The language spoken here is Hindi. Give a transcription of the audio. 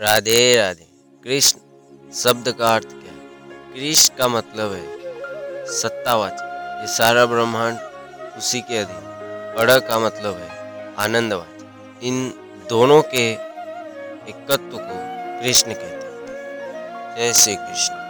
राधे राधे। कृष्ण शब्द का अर्थ क्या है? कृष्ण का मतलब है सत्तावाचक ये सारा ब्रह्मांड उसी के अधीन। अड़ का मतलब है आनंदवाचक इन दोनों के एकत्व को कृष्ण कहते हैं। जय श्री कृष्ण।